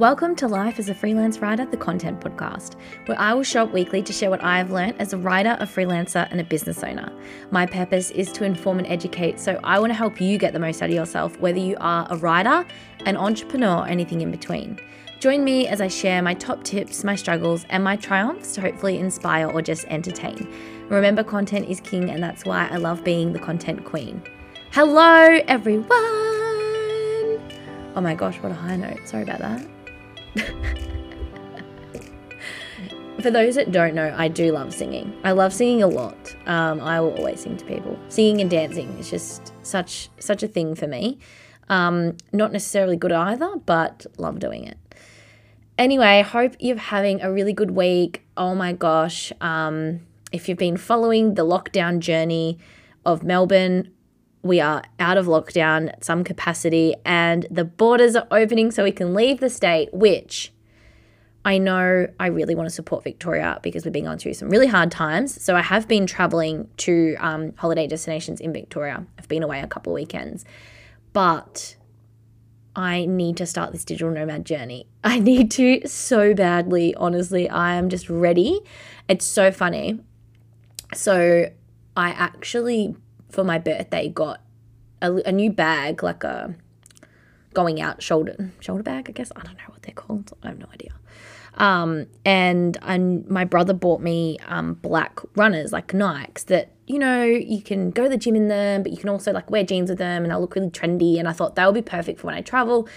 Welcome to Life as a Freelance Writer, the Content Podcast, where I will show up weekly to share what I have learned as a writer, a freelancer, and a business owner. My purpose is to inform and educate, so I want to help you get the most out of yourself, whether you are a writer, an entrepreneur, or anything in between. Join me as I share my top tips, my struggles, and my triumphs to hopefully inspire or just entertain. Remember, content is king, and that's why I love being the content queen. Hello, everyone! Oh my gosh, what a high note. Sorry about that. For those that don't know, I do love singing. I love singing a lot. Um, I will always sing to people. Singing and dancing is just such such a thing for me. Um, not necessarily good either, but love doing it. Anyway, hope you're having a really good week. Oh my gosh. Um, if you've been following the lockdown journey of Melbourne, we are out of lockdown at some capacity and the borders are opening so we can leave the state, which I know I really want to support Victoria because we've been going through some really hard times. So I have been traveling to um, holiday destinations in Victoria. I've been away a couple of weekends, but I need to start this digital nomad journey. I need to so badly, honestly. I am just ready. It's so funny. So I actually for my birthday got a, a new bag, like a going out shoulder shoulder bag, I guess. I don't know what they're called. I have no idea. Um, and and my brother bought me um, black runners like Nikes that you know you can go to the gym in them, but you can also like wear jeans with them, and they'll look really trendy. And I thought that would be perfect for when I travel,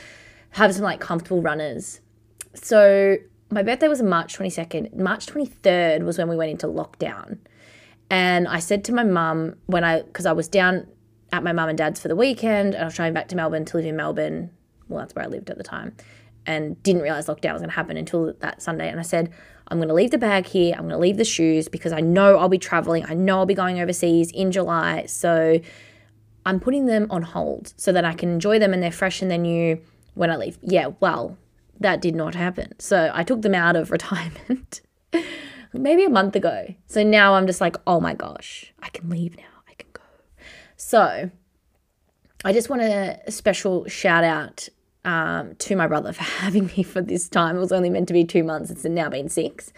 have some like comfortable runners. So my birthday was March twenty second. March twenty third was when we went into lockdown. And I said to my mum when I, because I was down at my mum and dad's for the weekend and I was trying back to Melbourne to live in Melbourne. Well, that's where I lived at the time. And didn't realize lockdown was going to happen until that Sunday. And I said, I'm going to leave the bag here. I'm going to leave the shoes because I know I'll be traveling. I know I'll be going overseas in July. So I'm putting them on hold so that I can enjoy them and they're fresh and they're new when I leave. Yeah, well, that did not happen. So I took them out of retirement maybe a month ago. So now I'm just like, oh my gosh, I can leave now. I can go. So I just want a special shout out um, to my brother for having me for this time. It was only meant to be two months, it's now been six.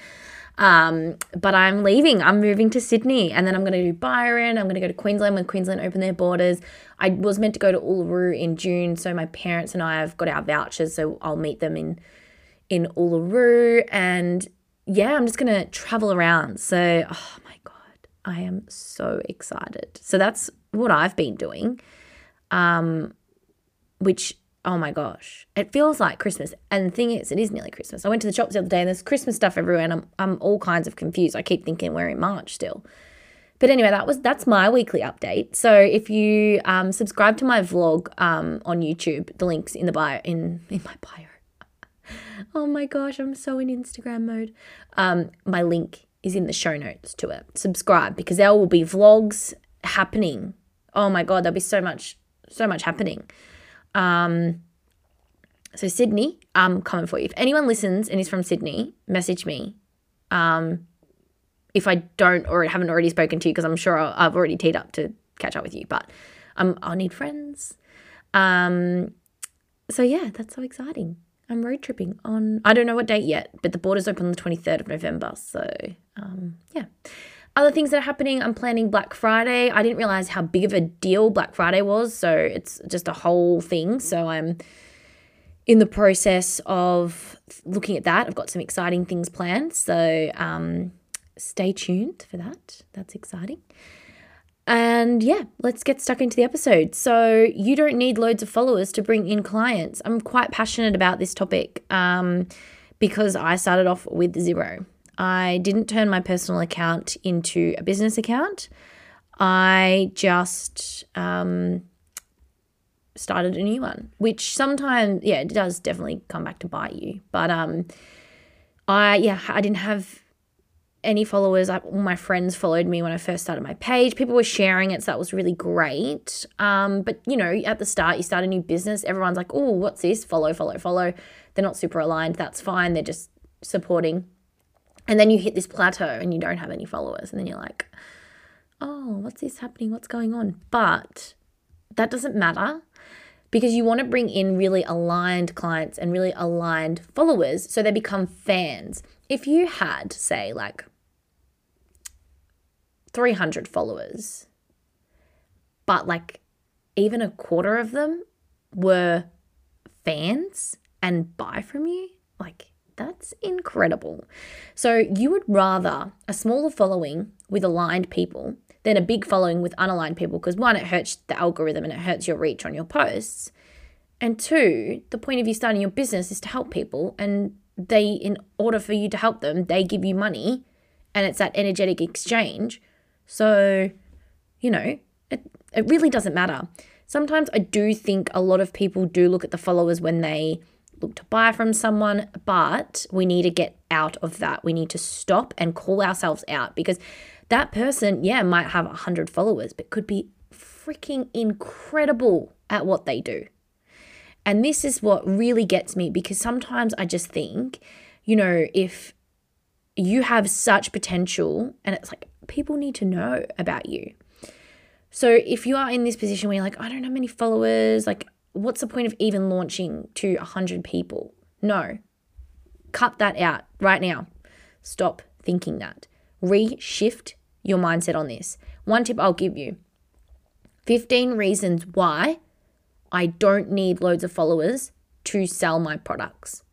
Um, but I'm leaving. I'm moving to Sydney and then I'm going to do Byron. I'm going to go to Queensland when Queensland open their borders. I was meant to go to Uluru in June, so my parents and I have got our vouchers, so I'll meet them in in Uluru and yeah, I'm just going to travel around. So, oh my God, I am so excited. So that's what I've been doing, um, which, oh my gosh, it feels like Christmas. And the thing is, it is nearly Christmas. I went to the shops the other day and there's Christmas stuff everywhere and I'm, I'm all kinds of confused. I keep thinking we're in March still. But anyway, that was that's my weekly update. So if you um, subscribe to my vlog um, on YouTube, the links in the bio in in my bio oh my gosh, I'm so in Instagram mode. Um, my link is in the show notes to it. Subscribe because there will be vlogs happening. Oh my god, there'll be so much, so much happening. Um, so Sydney, I'm coming for you. If anyone listens and is from Sydney, message me. Um, if I don't or haven't already spoken to you, because I'm sure i have already teed up to catch up with you, but um, I'll need friends. Um, so yeah, that's so exciting. I'm road tripping on, I don't know what date yet, but the borders open on the 23rd of November. So, um, yeah. Other things that are happening, I'm planning Black Friday. I didn't realize how big of a deal Black Friday was. So, it's just a whole thing. So, I'm in the process of looking at that. I've got some exciting things planned. So, um, stay tuned for that. That's exciting. And yeah, let's get stuck into the episode. So, you don't need loads of followers to bring in clients. I'm quite passionate about this topic um, because I started off with zero. I didn't turn my personal account into a business account. I just um, started a new one, which sometimes, yeah, it does definitely come back to bite you. But um, I, yeah, I didn't have any followers. I, all my friends followed me when I first started my page. People were sharing it, so that was really great. Um, but you know, at the start, you start a new business. Everyone's like, "Oh, what's this? Follow, follow, follow." They're not super aligned. That's fine. They're just supporting. And then you hit this plateau and you don't have any followers, and then you're like, "Oh, what's this happening? What's going on?" But that doesn't matter because you want to bring in really aligned clients and really aligned followers so they become fans. If you had, say, like 300 followers, but like even a quarter of them were fans and buy from you, like that's incredible. So you would rather a smaller following with aligned people than a big following with unaligned people because one, it hurts the algorithm and it hurts your reach on your posts. And two, the point of you starting your business is to help people and they in order for you to help them, they give you money and it's that energetic exchange. So, you know, it, it really doesn't matter. Sometimes I do think a lot of people do look at the followers when they look to buy from someone, but we need to get out of that. We need to stop and call ourselves out because that person, yeah, might have 100 followers, but could be freaking incredible at what they do. And this is what really gets me because sometimes I just think, you know, if you have such potential and it's like people need to know about you. So if you are in this position where you're like, I don't have many followers, like what's the point of even launching to 100 people? No. Cut that out right now. Stop thinking that. Reshift your mindset on this. One tip I'll give you 15 reasons why I don't need loads of followers to sell my products.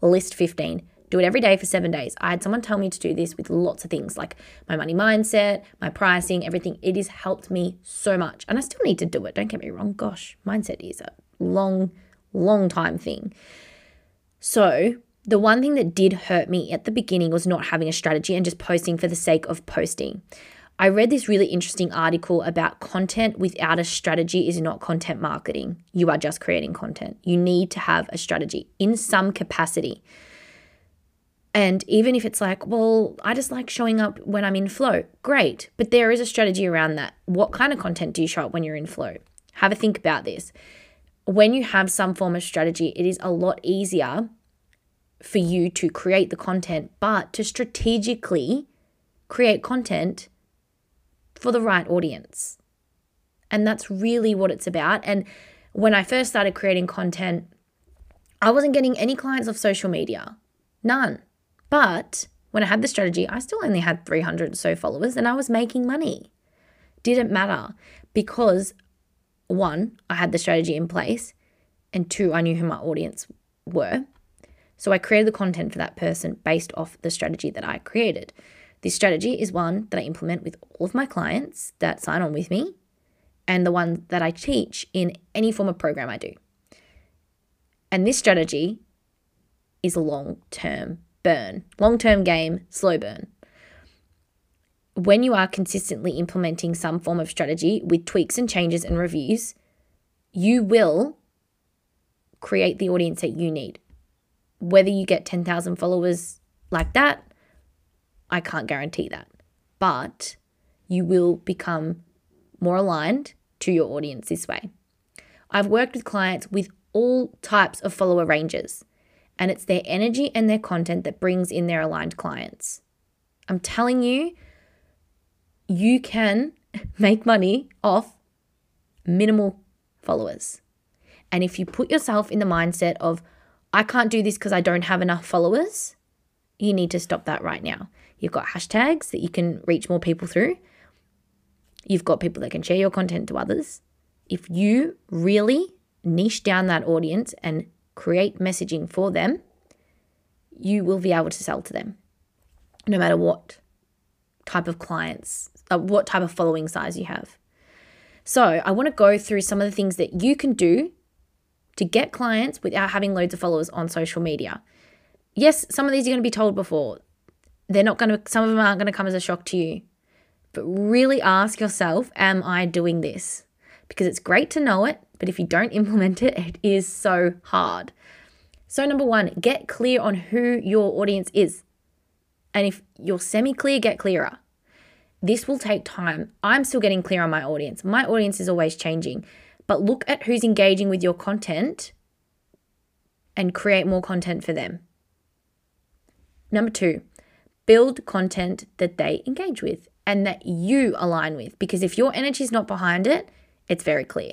List 15. Do it every day for seven days. I had someone tell me to do this with lots of things like my money mindset, my pricing, everything. It has helped me so much. And I still need to do it. Don't get me wrong. Gosh, mindset is a long, long time thing. So, the one thing that did hurt me at the beginning was not having a strategy and just posting for the sake of posting. I read this really interesting article about content without a strategy is not content marketing. You are just creating content. You need to have a strategy in some capacity. And even if it's like, well, I just like showing up when I'm in flow, great. But there is a strategy around that. What kind of content do you show up when you're in flow? Have a think about this when you have some form of strategy, it is a lot easier for you to create the content, but to strategically create content for the right audience. And that's really what it's about. And when I first started creating content, I wasn't getting any clients off social media, none. But when I had the strategy, I still only had 300 or so followers and I was making money. Didn't matter because one, I had the strategy in place, and two, I knew who my audience were. So I created the content for that person based off the strategy that I created. This strategy is one that I implement with all of my clients that sign on with me, and the one that I teach in any form of program I do. And this strategy is long term burn, long term game, slow burn when you are consistently implementing some form of strategy with tweaks and changes and reviews, you will create the audience that you need. Whether you get 10,000 followers like that, I can't guarantee that. But you will become more aligned to your audience this way. I've worked with clients with all types of follower ranges, and it's their energy and their content that brings in their aligned clients. I'm telling you, you can make money off minimal followers. And if you put yourself in the mindset of, I can't do this because I don't have enough followers, you need to stop that right now. You've got hashtags that you can reach more people through. You've got people that can share your content to others. If you really niche down that audience and create messaging for them, you will be able to sell to them no matter what type of clients uh, what type of following size you have. So, I want to go through some of the things that you can do to get clients without having loads of followers on social media. Yes, some of these you're going to be told before. They're not going to, some of them aren't going to come as a shock to you. But really ask yourself, am I doing this? Because it's great to know it, but if you don't implement it, it is so hard. So, number one, get clear on who your audience is. And if you're semi clear, get clearer. This will take time. I'm still getting clear on my audience. My audience is always changing. But look at who's engaging with your content and create more content for them. Number two, build content that they engage with and that you align with. Because if your energy is not behind it, it's very clear.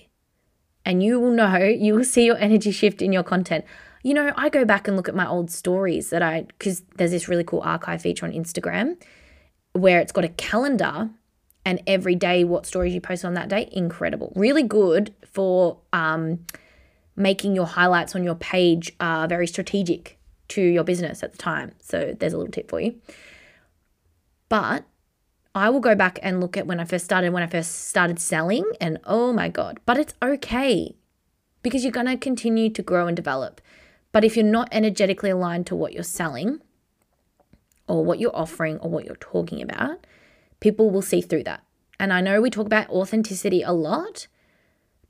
And you will know, you will see your energy shift in your content. You know, I go back and look at my old stories that I, because there's this really cool archive feature on Instagram where it's got a calendar and every day what stories you post on that day. Incredible. Really good for um, making your highlights on your page uh, very strategic to your business at the time. So there's a little tip for you. But I will go back and look at when I first started, when I first started selling, and oh my God, but it's okay because you're going to continue to grow and develop. But if you're not energetically aligned to what you're selling or what you're offering or what you're talking about, people will see through that. And I know we talk about authenticity a lot,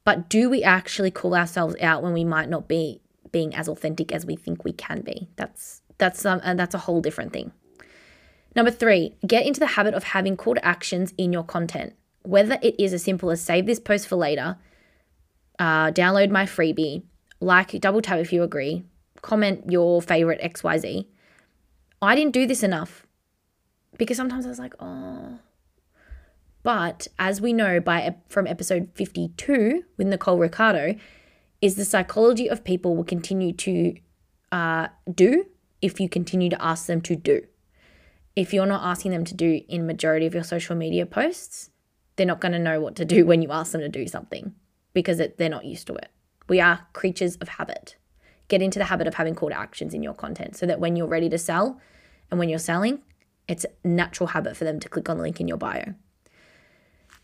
but do we actually call ourselves out when we might not be being as authentic as we think we can be? That's that's um, and that's a whole different thing. Number three, get into the habit of having call to actions in your content. Whether it is as simple as save this post for later, uh, download my freebie, like, double tap if you agree, comment your favorite XYZ. I didn't do this enough because sometimes I was like, oh. But as we know by from episode 52 with Nicole Ricardo, is the psychology of people will continue to uh, do if you continue to ask them to do if you're not asking them to do in majority of your social media posts, they're not going to know what to do when you ask them to do something because it, they're not used to it. We are creatures of habit. Get into the habit of having call to actions in your content so that when you're ready to sell and when you're selling, it's a natural habit for them to click on the link in your bio.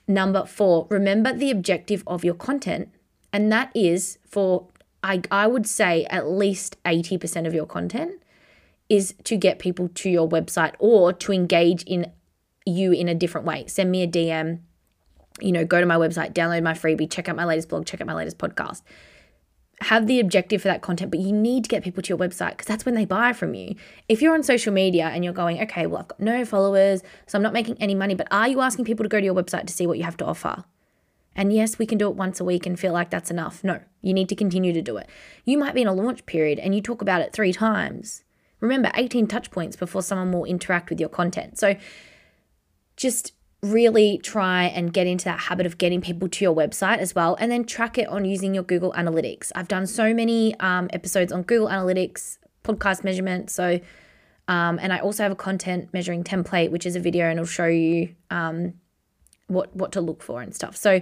Number four, remember the objective of your content, and that is for, I, I would say, at least 80% of your content is to get people to your website or to engage in you in a different way. Send me a DM, you know, go to my website, download my freebie, check out my latest blog, check out my latest podcast. Have the objective for that content, but you need to get people to your website because that's when they buy from you. If you're on social media and you're going, okay, well, I've got no followers, so I'm not making any money, but are you asking people to go to your website to see what you have to offer? And yes, we can do it once a week and feel like that's enough. No, you need to continue to do it. You might be in a launch period and you talk about it three times Remember, 18 touch points before someone will interact with your content. So just really try and get into that habit of getting people to your website as well and then track it on using your Google Analytics. I've done so many um, episodes on Google Analytics, podcast measurement. So, um, and I also have a content measuring template, which is a video and it'll show you um, what, what to look for and stuff. So,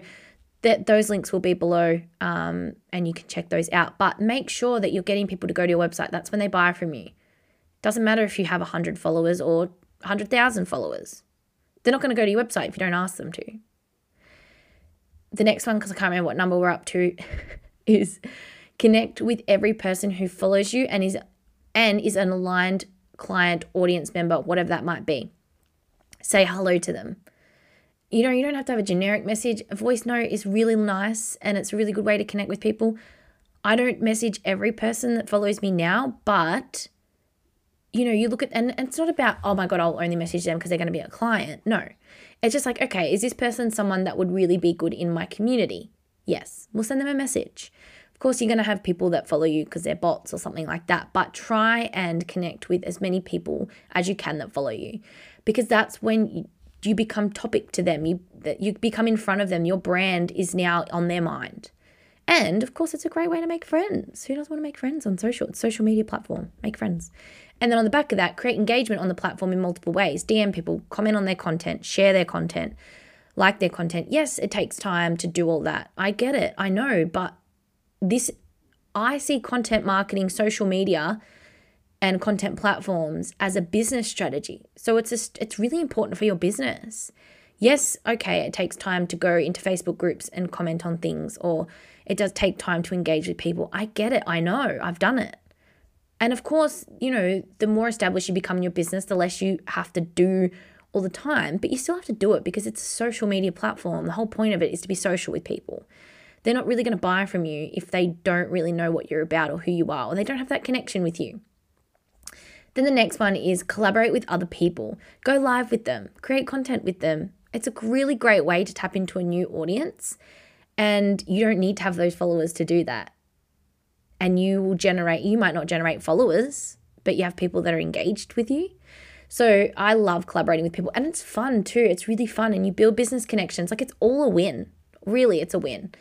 that those links will be below um, and you can check those out. But make sure that you're getting people to go to your website. That's when they buy from you. Doesn't matter if you have 100 followers or 100,000 followers. They're not going to go to your website if you don't ask them to. The next one, because I can't remember what number we're up to, is connect with every person who follows you and is and is an aligned client, audience member, whatever that might be. Say hello to them. You know, you don't have to have a generic message. A voice note is really nice and it's a really good way to connect with people. I don't message every person that follows me now, but you know, you look at, and, it's not about, oh my God, I'll only message them because they're going to be a client. No. It's just like, okay, is this person someone that would really be good in my community? Yes. We'll send them a message. Of course, you're going to have people that follow you because they're bots or something like that, but try and connect with as many people as you can that follow you because that's when you, you become topic to them. You, you become in front of them. Your brand is now on their mind. And of course, it's a great way to make friends. Who doesn't want to make friends on social? It's social media platform. Make friends. And then on the back of that, create engagement on the platform in multiple ways. DM people, comment on their content, share their content, like their content. Yes, it takes time to do all that. I get it. I know, but this I see content marketing, social media, and content platforms as a business strategy. So it's a, it's really important for your business. Yes, okay, it takes time to go into Facebook groups and comment on things or it does take time to engage with people. I get it. I know. I've done it. And of course, you know, the more established you become in your business, the less you have to do all the time, but you still have to do it because it's a social media platform. The whole point of it is to be social with people. They're not really going to buy from you if they don't really know what you're about or who you are, or they don't have that connection with you. Then the next one is collaborate with other people. Go live with them, create content with them. It's a really great way to tap into a new audience, and you don't need to have those followers to do that and you will generate, you might not generate followers, but you have people that are engaged with you. So I love collaborating with people and it's fun too. It's really fun and you build business connections. Like it's all a win. Really, it's a win.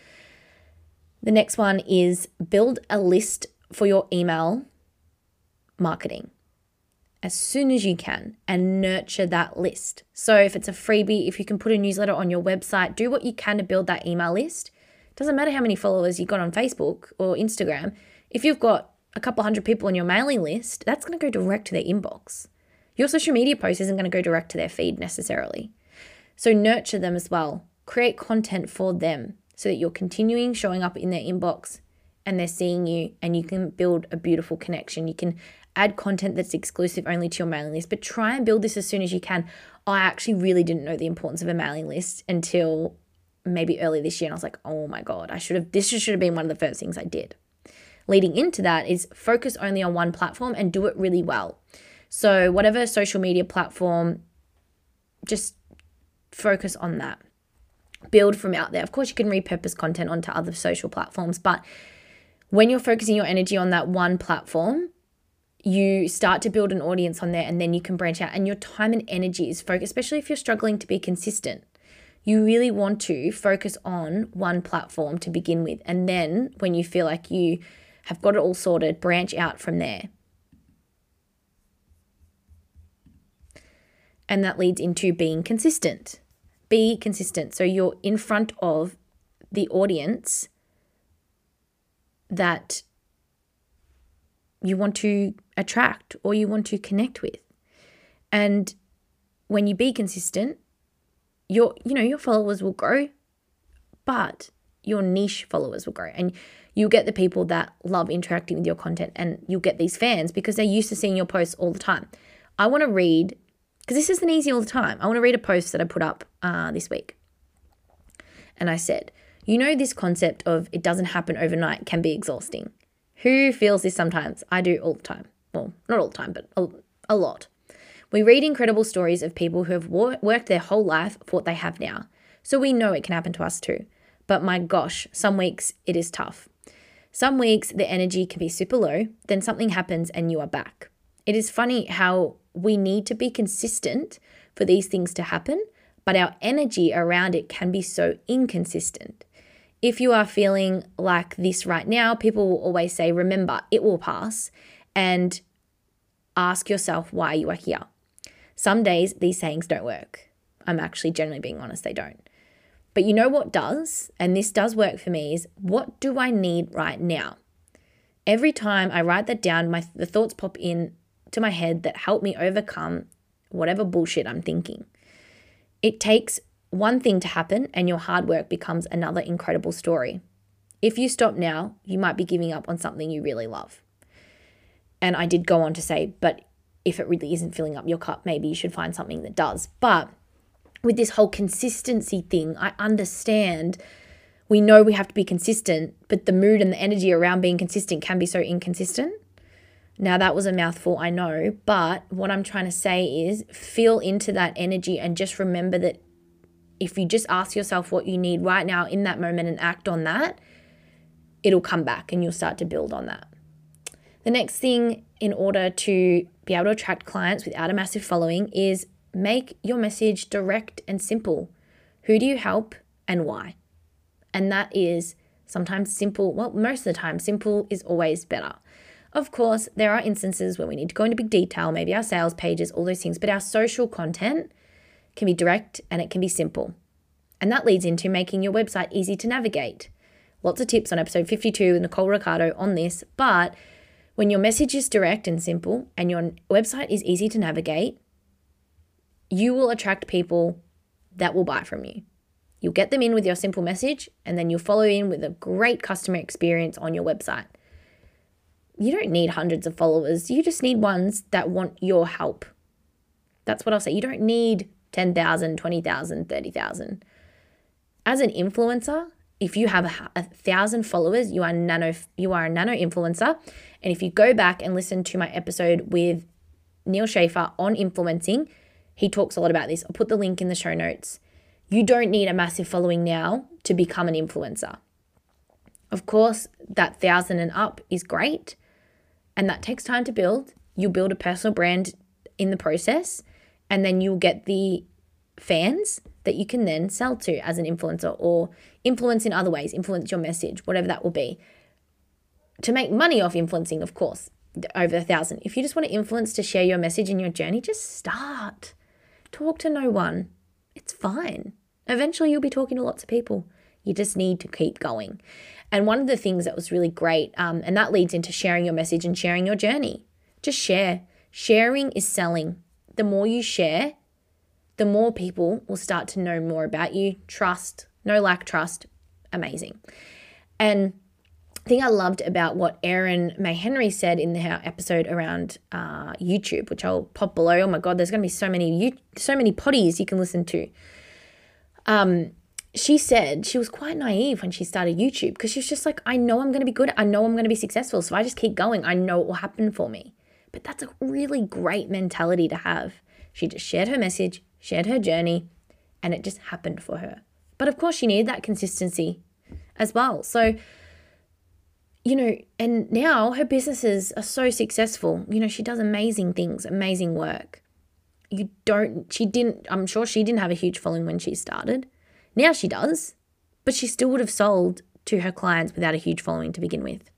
The next one is build a list for your email marketing as soon as you can and nurture that list. So, if it's a freebie, if you can put a newsletter on your website, do what you can to build that email list. Doesn't matter how many followers you got on Facebook or Instagram. If you've got a couple hundred people on your mailing list, that's going to go direct to their inbox. Your social media post isn't going to go direct to their feed necessarily. So, nurture them as well. Create content for them so that you're continuing showing up in their inbox and they're seeing you and you can build a beautiful connection. You can add content that's exclusive only to your mailing list, but try and build this as soon as you can. I actually really didn't know the importance of a mailing list until maybe early this year. And I was like, oh my God, I should have, this should have been one of the first things I did. Leading into that is focus only on one platform and do it really well. So, whatever social media platform, just focus on that. Build from out there. Of course, you can repurpose content onto other social platforms, but when you're focusing your energy on that one platform, you start to build an audience on there and then you can branch out and your time and energy is focused especially if you're struggling to be consistent. You really want to focus on one platform to begin with and then when you feel like you have got it all sorted branch out from there. And that leads into being consistent. Be consistent. So you're in front of the audience that you want to attract or you want to connect with. And when you be consistent, your you know, your followers will grow, but your niche followers will grow and you'll get the people that love interacting with your content and you'll get these fans because they're used to seeing your posts all the time. I want to read because this isn't easy all the time. I want to read a post that I put up uh, this week. And I said, you know, this concept of it doesn't happen overnight can be exhausting. Who feels this sometimes? I do all the time. Well, not all the time, but a, a lot. We read incredible stories of people who have wor- worked their whole life for what they have now. So we know it can happen to us too. But my gosh, some weeks it is tough. Some weeks the energy can be super low, then something happens and you are back. It is funny how we need to be consistent for these things to happen, but our energy around it can be so inconsistent. If you are feeling like this right now, people will always say, remember, it will pass, and ask yourself why you are here. Some days these sayings don't work. I'm actually generally being honest, they don't. But you know what does, and this does work for me, is what do I need right now? Every time I write that down, my the thoughts pop in to my head that help me overcome whatever bullshit I'm thinking. It takes one thing to happen and your hard work becomes another incredible story. If you stop now, you might be giving up on something you really love. And I did go on to say, but if it really isn't filling up your cup, maybe you should find something that does. But with this whole consistency thing, I understand we know we have to be consistent, but the mood and the energy around being consistent can be so inconsistent. Now, that was a mouthful, I know, but what I'm trying to say is feel into that energy and just remember that if you just ask yourself what you need right now in that moment and act on that, it'll come back and you'll start to build on that. The next thing, in order to be able to attract clients without a massive following, is make your message direct and simple. Who do you help and why? And that is sometimes simple. Well, most of the time, simple is always better. Of course, there are instances where we need to go into big detail, maybe our sales pages, all those things, but our social content can be direct and it can be simple. And that leads into making your website easy to navigate. Lots of tips on episode 52 with Nicole Ricardo on this, but when your message is direct and simple and your website is easy to navigate, you will attract people that will buy from you. You'll get them in with your simple message and then you'll follow in with a great customer experience on your website. You don't need hundreds of followers, you just need ones that want your help. That's what I'll say. You don't need 10,000, 20,000, 30,000. As an influencer, if you have a, a, thousand followers, you are nano you are a nano influencer. And if you go back and listen to my episode with Neal Schaffer on influencing, he talks a lot about this. I'll put the link in the show notes. You don't need a massive following now to become an influencer. Of course, that thousand and up is great, and that takes time to build. You build a personal brand in the process, and then you'll get the fans that you can then sell to as an influencer or influence in other ways, influence your message, whatever that will be. To make money off influencing, of course, over a thousand. If you just want to influence to share your message and your journey, just start. Talk to no one. It's fine. Eventually, you'll be talking to lots of people. You just need to keep going. And one of the things that was really great, um, and that leads into sharing your message and sharing your journey. Just share. Sharing is selling. The more you share, the more people will start to know more about you. Trust, no lack trust, amazing. And thing I loved about what Erin May Henry said in the episode around uh, YouTube, which I'll pop below. Oh my God, there's going to be so many you so many potties you can listen to. Um, she said she was quite naive when she started YouTube because she was just like, I know I'm going to be good. I know I'm going to be successful. So I just keep going. I know it will happen for me. But that's a really great mentality to have. She just shared her message, shared her journey, and it just happened for her. But of course, she needed that consistency as well. So, you know, and now her businesses are so successful. You know, she does amazing things, amazing work. You don't, she didn't, I'm sure she didn't have a huge following when she started. Now she does, but she still would have sold to her clients without a huge following to begin with.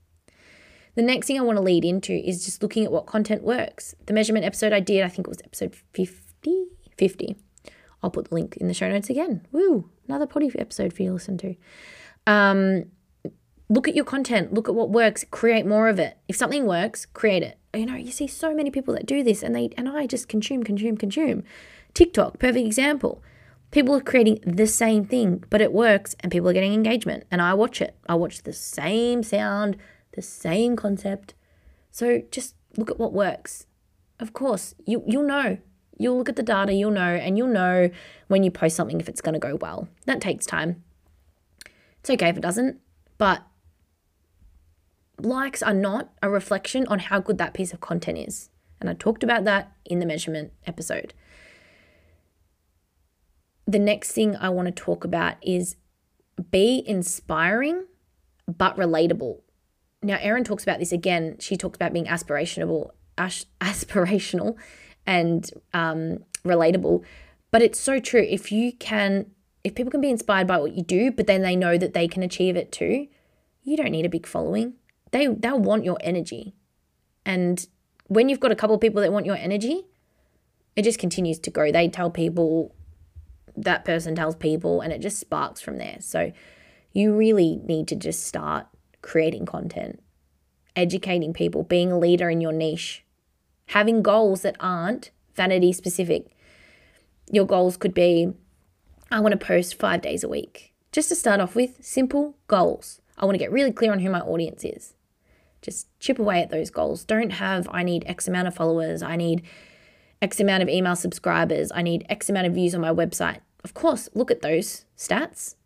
The next thing I want to lead into is just looking at what content works. The measurement episode I did, I think it was episode 50. 50. I'll put the link in the show notes again. Woo, another potty episode for you to listen to. Um, look at your content, look at what works, create more of it. If something works, create it. You know, you see so many people that do this and they and I just consume, consume, consume. TikTok, perfect example. People are creating the same thing, but it works and people are getting engagement. And I watch it. I watch the same sound, the same concept. So just look at what works. Of course, you you'll know. You'll look at the data, you'll know, and you'll know when you post something if it's going to go well. That takes time. It's okay if it doesn't, but likes are not a reflection on how good that piece of content is. And I talked about that in the measurement episode. The next thing I want to talk about is be inspiring but relatable. Now, Erin talks about this again. She talks about being aspirational, aspirational, and um, relatable. But it's so true. If you can, if people can be inspired by what you do, but then they know that they can achieve it too, you don't need a big following they they'll want your energy. And when you've got a couple of people that want your energy, it just continues to grow. They tell people, that person tells people, and it just sparks from there. So you really need to just start creating content, educating people, being a leader in your niche, having goals that aren't vanity specific. Your goals could be I want to post five days a week. Just to start off with, simple goals. I want to get really clear on who my audience is. Just chip away at those goals. Don't have, I need X amount of followers, I need X amount of email subscribers, I need X amount of views on my website. Of course, look at those stats,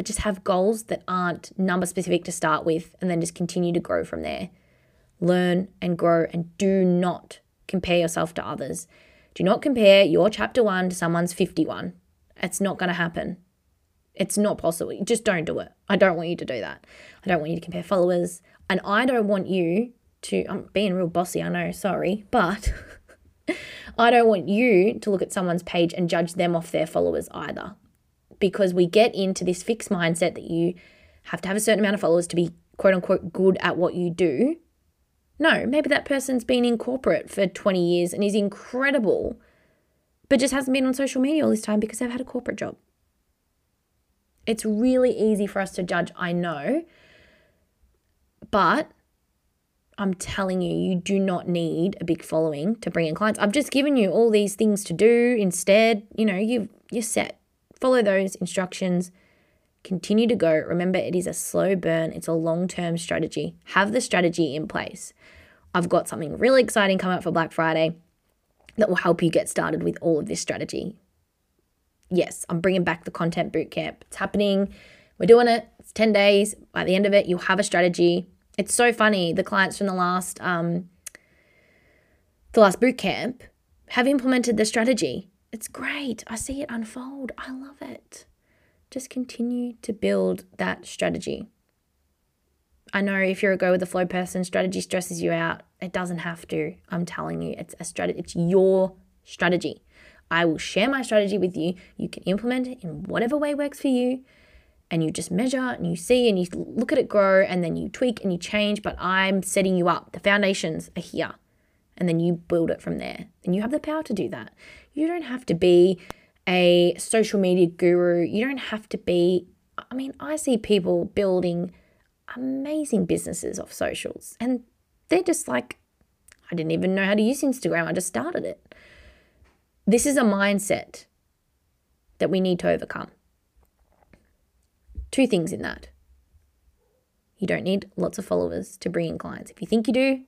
but just have goals that aren't number specific to start with and then just continue to grow from there. Learn and grow and do not compare yourself to others. Do not compare your chapter one to someone's 51. It's not going to happen. It's not possible. Just don't do it. I don't want you to do that. I don't want you to compare followers. And I don't want you to, I'm being real bossy, I know, sorry, but I don't want you to look at someone's page and judge them off their followers either. Because we get into this fixed mindset that you have to have a certain amount of followers to be quote unquote good at what you do. No, maybe that person's been in corporate for 20 years and is incredible, but just hasn't been on social media all this time because they've had a corporate job. It's really easy for us to judge, I know, but I'm telling you, you do not need a big following to bring in clients. I've just given you all these things to do instead. You know, you you're set. Follow those instructions. Continue to go. Remember, it is a slow burn. It's a long-term strategy. Have the strategy in place. I've got something really exciting coming up for Black Friday that will help you get started with all of this strategy. Yes, I'm bringing back the content bootcamp. It's happening. We're doing it. It's 10 days. By the end of it, you'll have a strategy it's so funny. The clients from the last um, the last boot camp have implemented the strategy. It's great. I see it unfold. I love it. Just continue to build that strategy. I know if you're a go with the flow person, strategy stresses you out. It doesn't have to. I'm telling you, it's a strategy. It's your strategy. I will share my strategy with you. You can implement it in whatever way works for you. And you just measure and you see and you look at it grow and then you tweak and you change. But I'm setting you up. The foundations are here. And then you build it from there. And you have the power to do that. You don't have to be a social media guru. You don't have to be, I mean, I see people building amazing businesses off socials and they're just like, I didn't even know how to use Instagram. I just started it. This is a mindset that we need to overcome. Two things in that. You don't need lots of followers to bring in clients. If you think you do,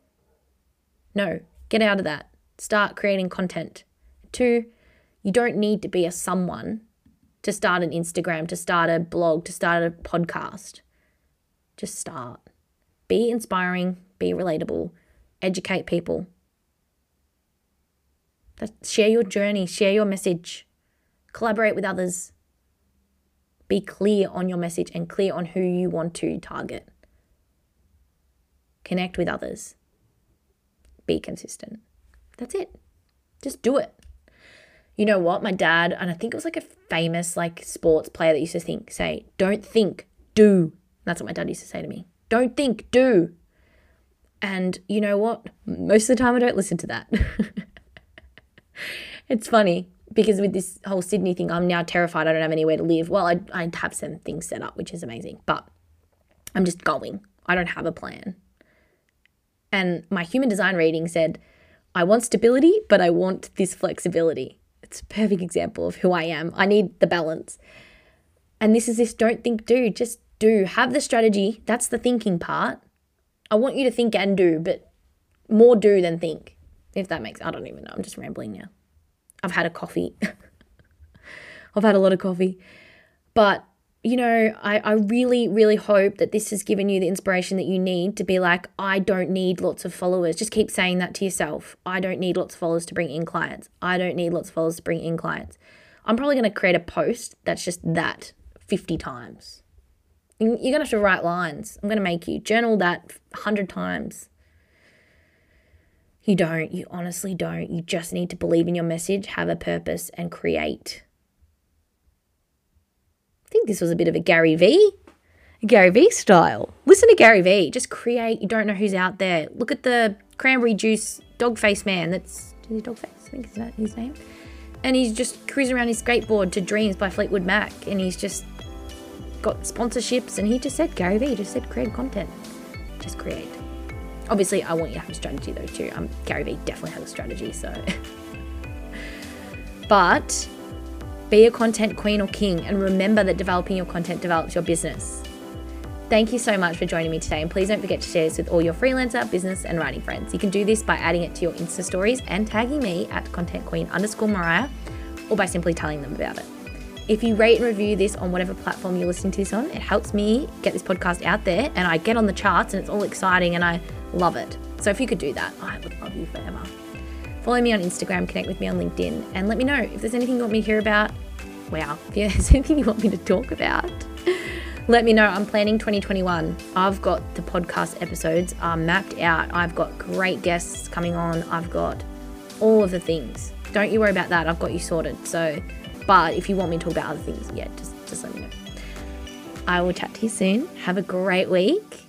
no, get out of that. Start creating content. Two, you don't need to be a someone to start an Instagram, to start a blog, to start a podcast. Just start. Be inspiring, be relatable, educate people. Share your journey, share your message, collaborate with others. Be clear on your message and clear on who you want to target. Connect with others. Be consistent. That's it. Just do it. You know what? My dad, and I think it was like a famous like sports player that used to think, say, don't think, do. That's what my dad used to say to me. Don't think, do. And you know what? Most of the time I don't listen to that. it's funny because with this whole Sydney thing, I'm now terrified I don't have anywhere to live. Well, I, I have some things set up, which is amazing, but I'm just going. I don't have a plan. And my human design reading said, I want stability, but I want this flexibility. It's a perfect example of who I am. I need the balance. And this is this don't think, do, just do. Have the strategy. That's the thinking part. I want you to think and do, but more do than think. If that makes I don't even know. I'm just rambling now. I've had a coffee. I've had a lot of coffee. But, you know, I, I really, really hope that this has given you the inspiration that you need to be like, I don't need lots of followers. Just keep saying that to yourself. I don't need lots of followers to bring in clients. I don't need lots of followers to bring in clients. I'm probably going to create a post that's just that 50 times. You're going to have to write lines. I'm going to make you journal that 100 times. You don't. You honestly don't. You just need to believe in your message, have a purpose, and create. Think this was a bit of a Gary Vee. Gary Vee style. Listen to Gary Vee. Just create. You don't know who's out there. Look at the cranberry juice dog face man. That's is he dog face? I think is that his name. And he's just cruising around his skateboard to Dreams by Fleetwood Mac, and he's just got sponsorships. And he just said Gary Vee just said create content. Just create. Obviously, I want you to have a strategy though too. Um, Gary Vee definitely has a strategy, so. but be a content queen or king, and remember that developing your content develops your business. Thank you so much for joining me today, and please don't forget to share this with all your freelancer, business, and writing friends. You can do this by adding it to your Insta stories and tagging me at content queen underscore Mariah, or by simply telling them about it. If you rate and review this on whatever platform you're listening to this on, it helps me get this podcast out there and I get on the charts and it's all exciting and I love it. So if you could do that, I would love you forever. Follow me on Instagram, connect with me on LinkedIn, and let me know if there's anything you want me to hear about. Wow, if there's anything you want me to talk about, let me know. I'm planning 2021. I've got the podcast episodes mapped out. I've got great guests coming on. I've got all of the things. Don't you worry about that. I've got you sorted. So but if you want me to talk about other things, yeah, just, just let me know. I will chat to you soon. Have a great week.